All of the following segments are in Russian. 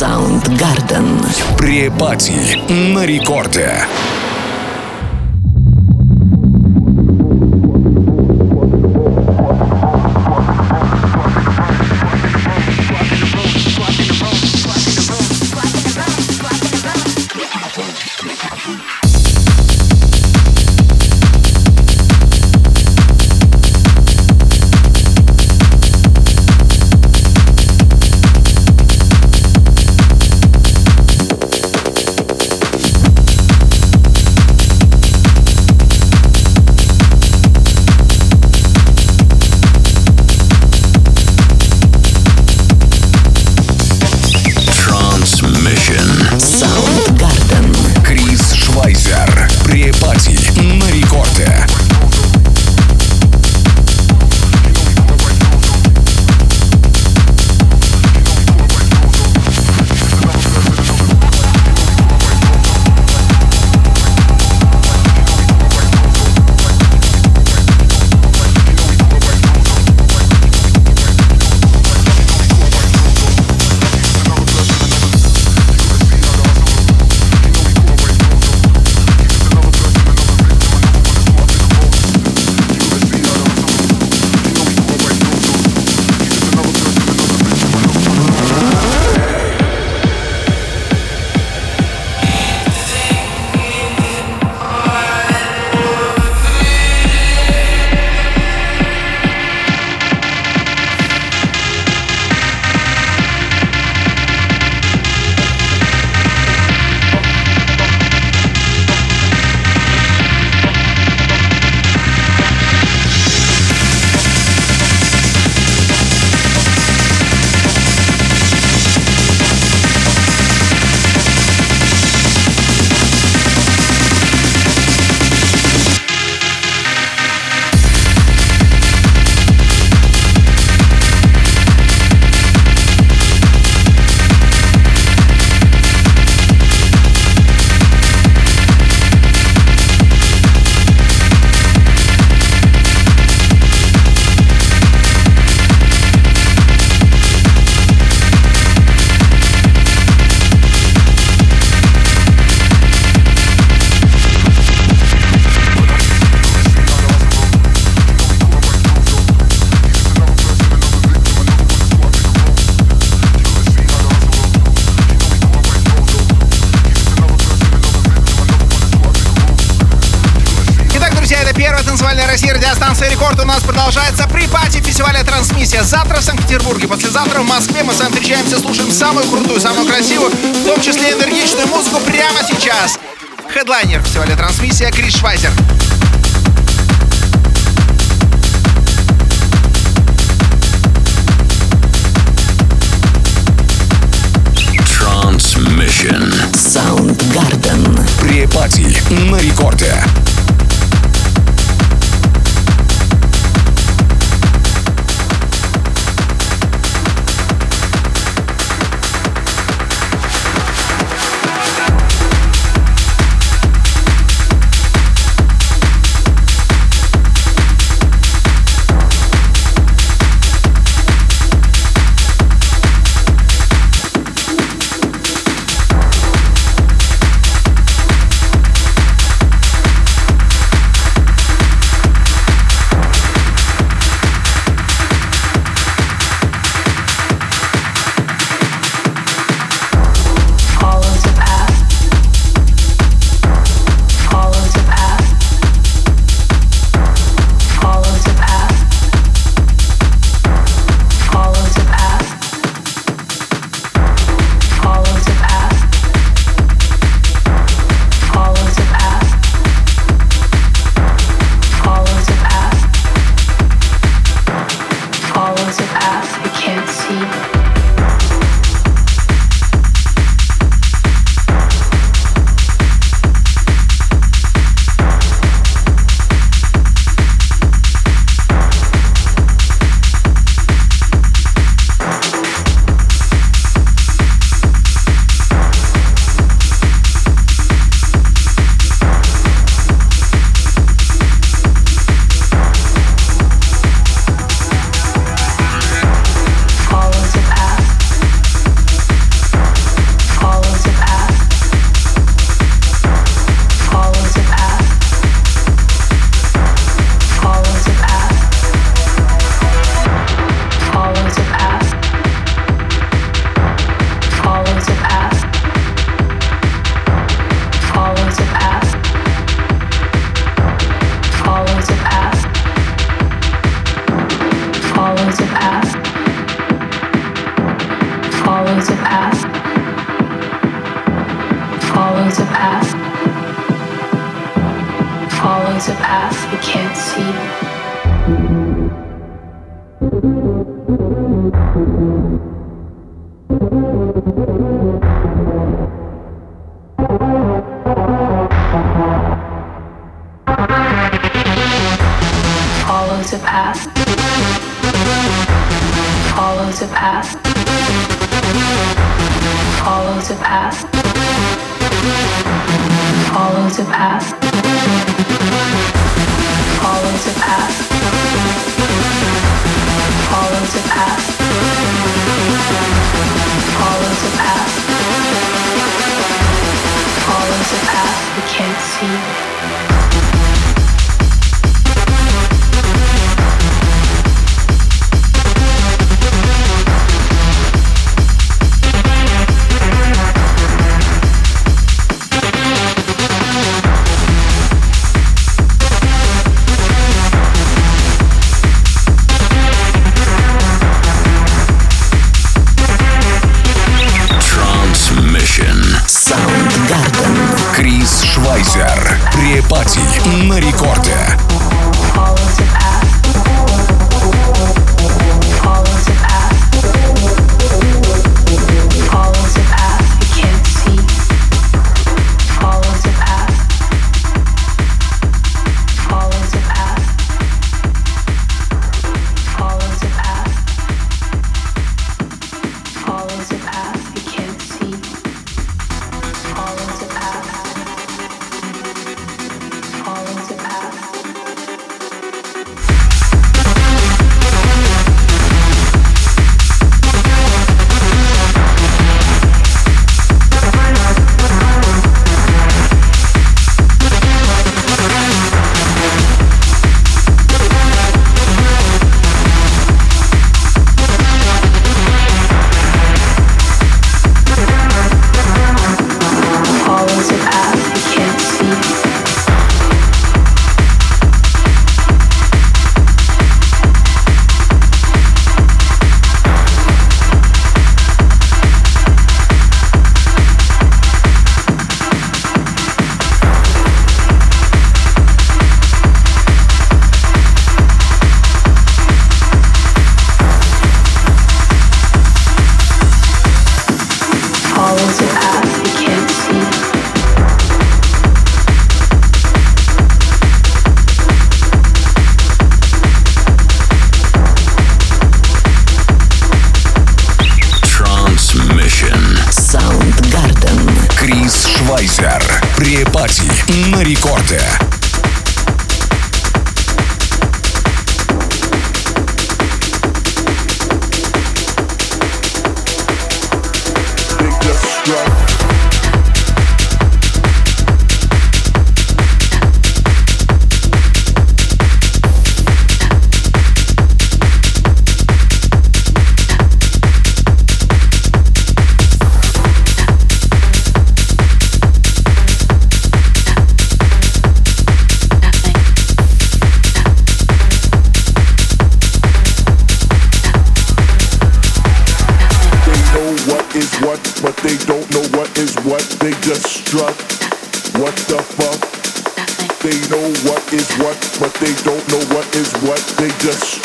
Soundgarden. Препати на рекорде. Завтра в Санкт-Петербурге, послезавтра в Москве мы с вами встречаемся, слушаем самую крутую, самую красивую, в том числе энергичную музыку прямо сейчас. Хедлайнер фестиваля трансмиссия Крис Швайзер. Transmission. Soundgarden. Препати на рекорде. follow the path. Follow the path can't see.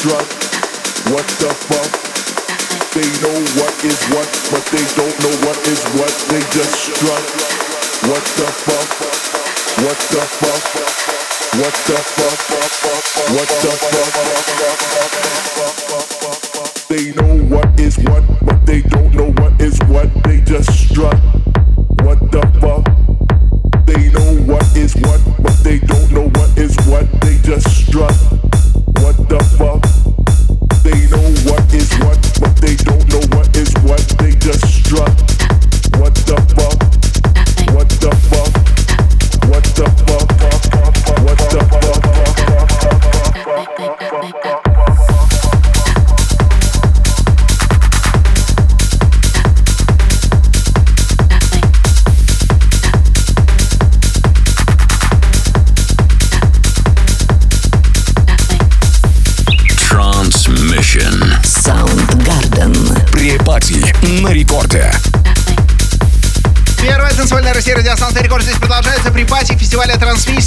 struck? What the fuck? They know what is what, but they don't know what is what. They just struck. What the fuck? What the fuck? What the fuck? What the fuck? They know what is what.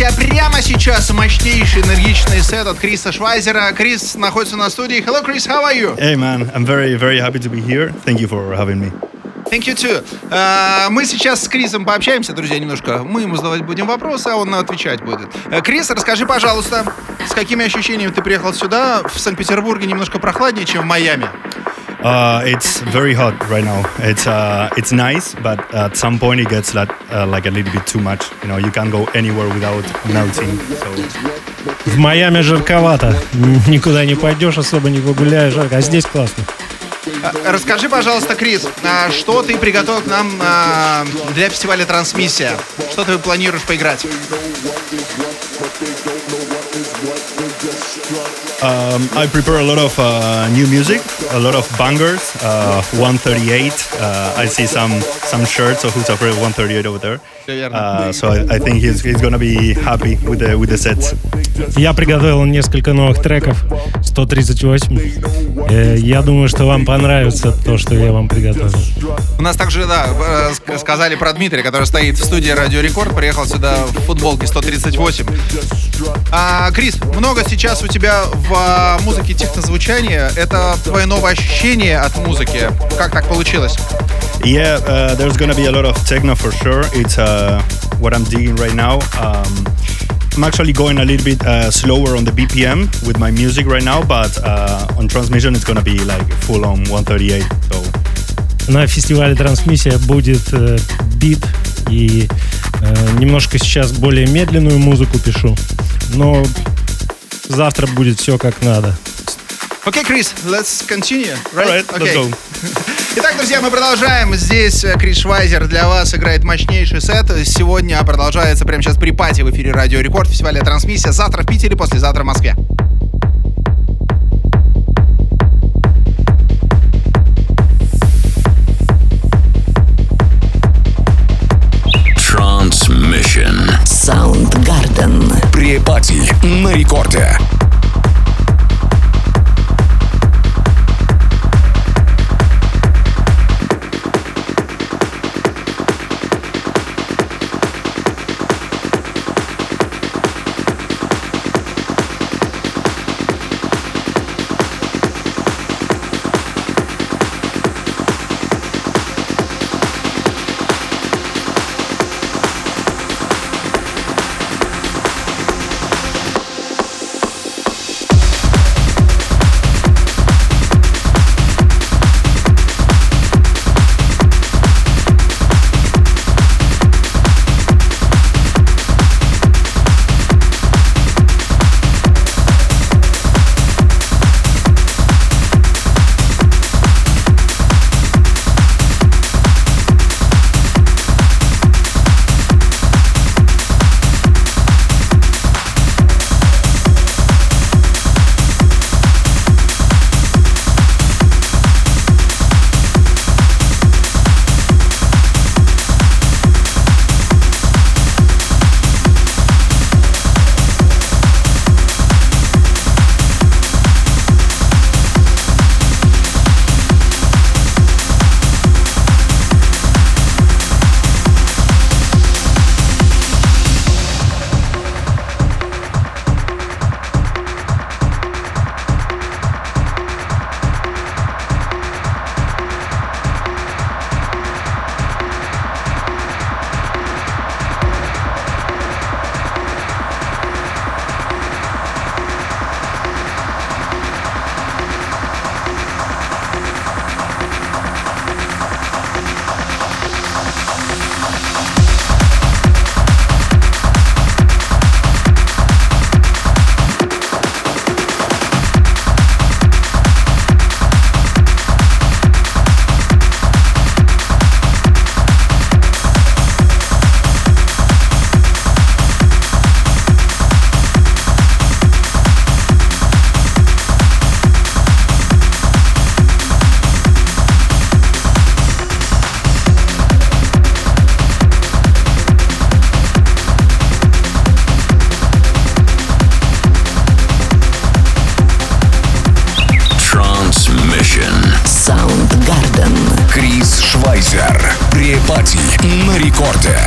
Трансмиссия. Прямо сейчас мощнейший энергичный сет от Криса Швайзера. Крис находится на студии. Hello, Chris, how are you? Hey man, I'm very, very happy to be here. Thank you for having me. Thank you too. Uh, мы сейчас с Крисом пообщаемся, друзья, немножко. Мы ему задавать будем вопросы, а он отвечать будет. Uh, Крис, расскажи, пожалуйста, с какими ощущениями ты приехал сюда? В Санкт-Петербурге немножко прохладнее, чем в Майами. Uh, it's very hot right now. It's uh, it's nice, but at some point it gets like, uh, like a little bit too much. You know, you can't go anywhere without melting. So В Майами жарковато. Никуда не пойдешь, особо не погуляешь. жарко. А здесь классно. А, Расскажи, пожалуйста, Крис, а, что ты приготовил к нам а, для фестиваля Трансмиссия? Что ты планируешь поиграть? Um, I prepare a lot of uh, new music, a lot of bangers. Uh, 138. Uh, I see some some shirts of Who's Afraid of 138 over there. Uh, so I, I think he's, he's gonna be happy with the with the sets. Я приготовил несколько новых треков. 138. Э, Я думаю, что вам понравится то, что я вам приготовил. У нас также, да, э, ск- сказали про Дмитрия, который стоит в студии Радио Рекорд, приехал сюда в футболке 138. А, Крис, много сейчас у тебя в а, музыке технозвучания. Это твое новое ощущение от музыки. Как так получилось? Yeah, uh, there's gonna be a lot of techno for sure. It's uh, what I'm digging right now. Um, I'm actually going a little bit uh, slower on the BPM with my music right now, but uh, on transmission it's gonna be like full on 138. So На фестивале трансмиссия будет э, бит и э, немножко сейчас более медленную музыку пишу. Но завтра будет все как надо. Окей, Крис, let's continue. Right? Alright, let's Окей. go. Итак, друзья, мы продолжаем. Здесь э, Крис Швайзер для вас играет мощнейший сет. Сегодня продолжается прямо сейчас при пати в эфире Радио Рекорд, фестиваля Трансмиссия. Завтра в Питере, послезавтра в Москве. Transmission. Soundgarden. При-пати на рекорде. Швайзер. При-пати на рекорде.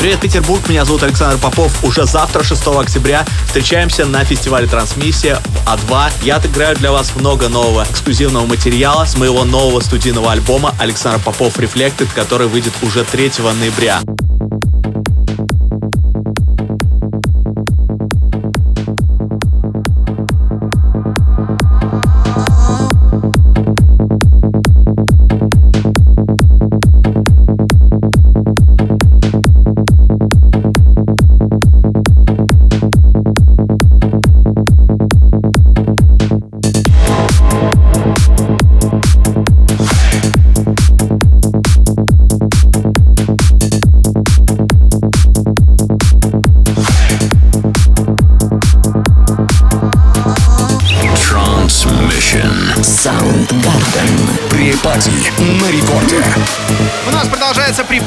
Привет, Петербург, меня зовут Александр Попов. Уже завтра, 6 октября, встречаемся на фестивале Трансмиссия в А2. Я отыграю для вас много нового эксклюзивного материала с моего нового студийного альбома Александр Попов Reflected, который выйдет уже 3 ноября.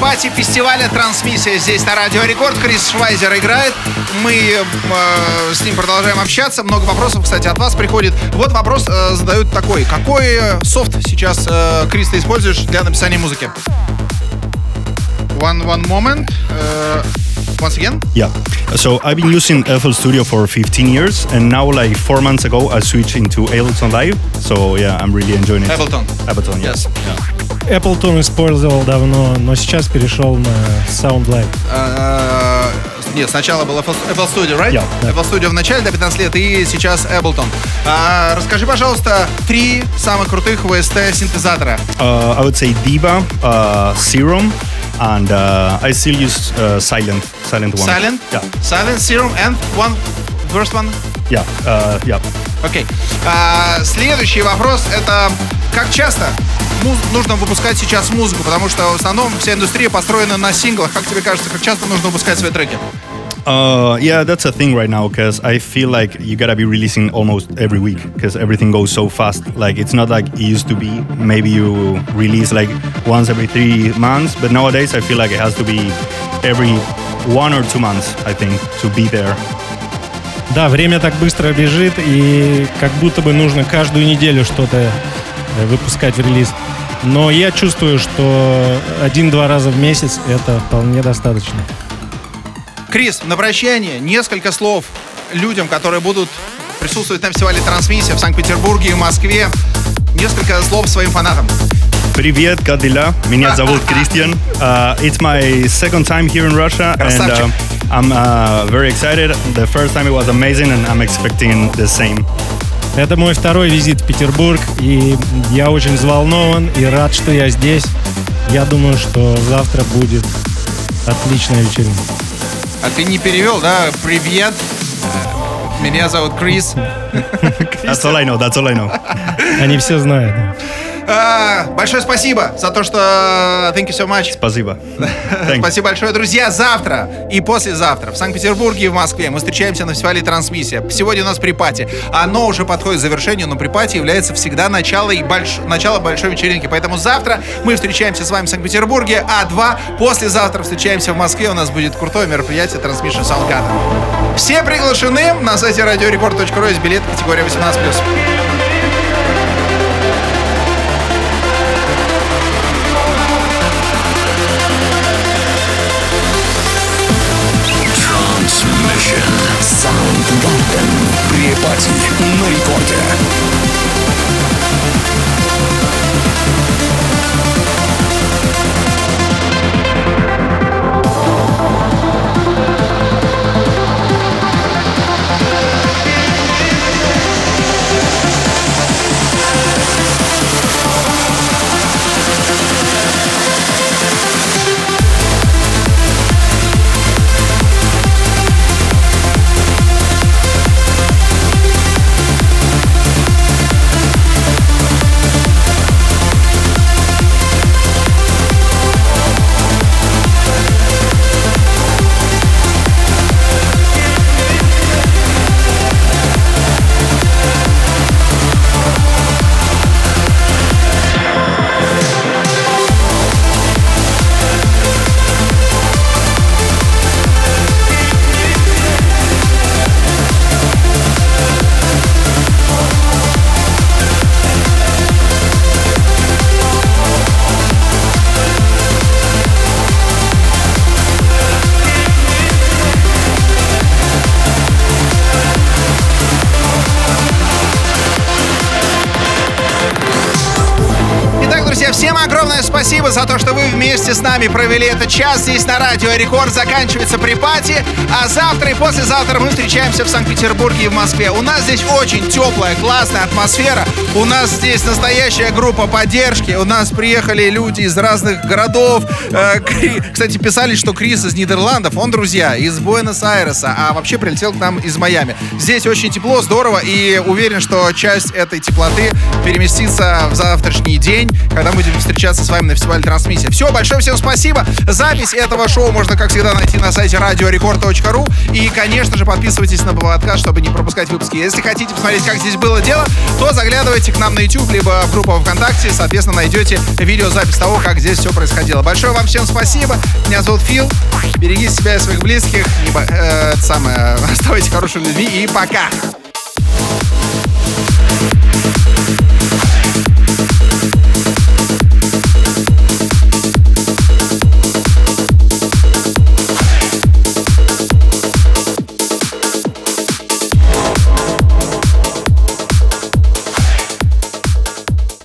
Pre-party фестиваля «Трансмиссия» здесь на Радио Рекорд. Крис Швайзер играет. Мы э, с ним продолжаем общаться. Много вопросов, кстати, от вас приходит. Вот вопрос э, задают такой. Какой софт сейчас, э, Крис, ты используешь для написания музыки? One, one moment. Uh, once again? Yeah. So I've been using FL Studio for 15 years, and now like four months ago I switched into Ableton Live. So yeah, I'm really enjoying it. Ableton. Ableton, yes. Yes. Appleton использовал давно, но сейчас перешел на Sound Live. Э, Нет, сначала был FL Studio, right? Yeah, да. FL Studio в начале до 15 лет и сейчас Ableton. А, расскажи, пожалуйста, три самых крутых VST-синтезатора. Uh, I would say Diva, uh, Serum, and uh, I still use uh, Silent, Silent one. Silent, Yeah. Silent, Serum and one, first one. Yeah. Uh, yeah. Окей. А, следующий вопрос это как часто нужно выпускать сейчас музыку, потому что в основном вся индустрия построена на синглах. Как тебе кажется, как часто нужно выпускать свои треки? Uh, yeah, that's a thing right now because I feel like you gotta be releasing almost every week because everything goes so fast. Like it's not like it used to be. Maybe you release like once every three months, but nowadays I feel like it has to be every one or two months. I think to be there. Да, время так быстро бежит, и как будто бы нужно каждую неделю что-то э, выпускать в релиз. Но я чувствую, что один-два раза в месяц это вполне достаточно. Крис, на прощание несколько слов людям, которые будут присутствовать на фестивале «Трансмиссия» в Санкт-Петербурге и Москве. Несколько слов своим фанатам. Привет, Kadila. Меня зовут Christian. Uh, it's my second time here in Russia, and Красавчик. uh, I'm uh, very excited. The first time it was amazing, and I'm expecting the same. Это мой второй визит в Петербург, и я очень взволнован и рад, что я здесь. Я думаю, что завтра будет отличная вечеринка. А ты не перевел, да? Привет. Меня зовут Крис. That's all I know. That's all I know. Они все знают. А, большое спасибо за то, что... Thank you so much. Спасибо. Спасибо большое, друзья. Завтра и послезавтра в Санкт-Петербурге и в Москве мы встречаемся на фестивале «Трансмиссия». Сегодня у нас припати. Оно уже подходит к завершению, но припати является всегда начало, и больш... начало большой вечеринки. Поэтому завтра мы встречаемся с вами в Санкт-Петербурге, а два послезавтра встречаемся в Москве. У нас будет крутое мероприятие Transmission Soundgarden. Все приглашены на сайте radiorecord.ru есть билет категория 18+. Soundgarden. Припати на рекорде. Спасибо за то, что вы вместе с нами провели этот час здесь на Радио Рекорд. Заканчивается припати, а завтра и послезавтра мы встречаемся в Санкт-Петербурге и в Москве. У нас здесь очень теплая, классная атмосфера. У нас здесь настоящая группа поддержки. У нас приехали люди из разных городов. Э, Кстати, писали, что Крис из Нидерландов. Он, друзья, из Буэнос-Айреса, а вообще прилетел к нам из Майами. Здесь очень тепло, здорово, и уверен, что часть этой теплоты переместится в завтрашний день, когда мы будем встречаться с вами на фестивале трансмиссия. Все, большое всем спасибо. Запись этого шоу можно, как всегда, найти на сайте radiorecord.ru. И, конечно же, подписывайтесь на подкаст, чтобы не пропускать выпуски. Если хотите посмотреть, как здесь было дело, то заглядывайте к нам на YouTube, либо в группу ВКонтакте. Соответственно, найдете видеозапись того, как здесь все происходило. Большое вам всем спасибо. Меня зовут Фил. Берегите себя и своих близких. Не, бо- э, самое, оставайтесь хорошими людьми. И пока.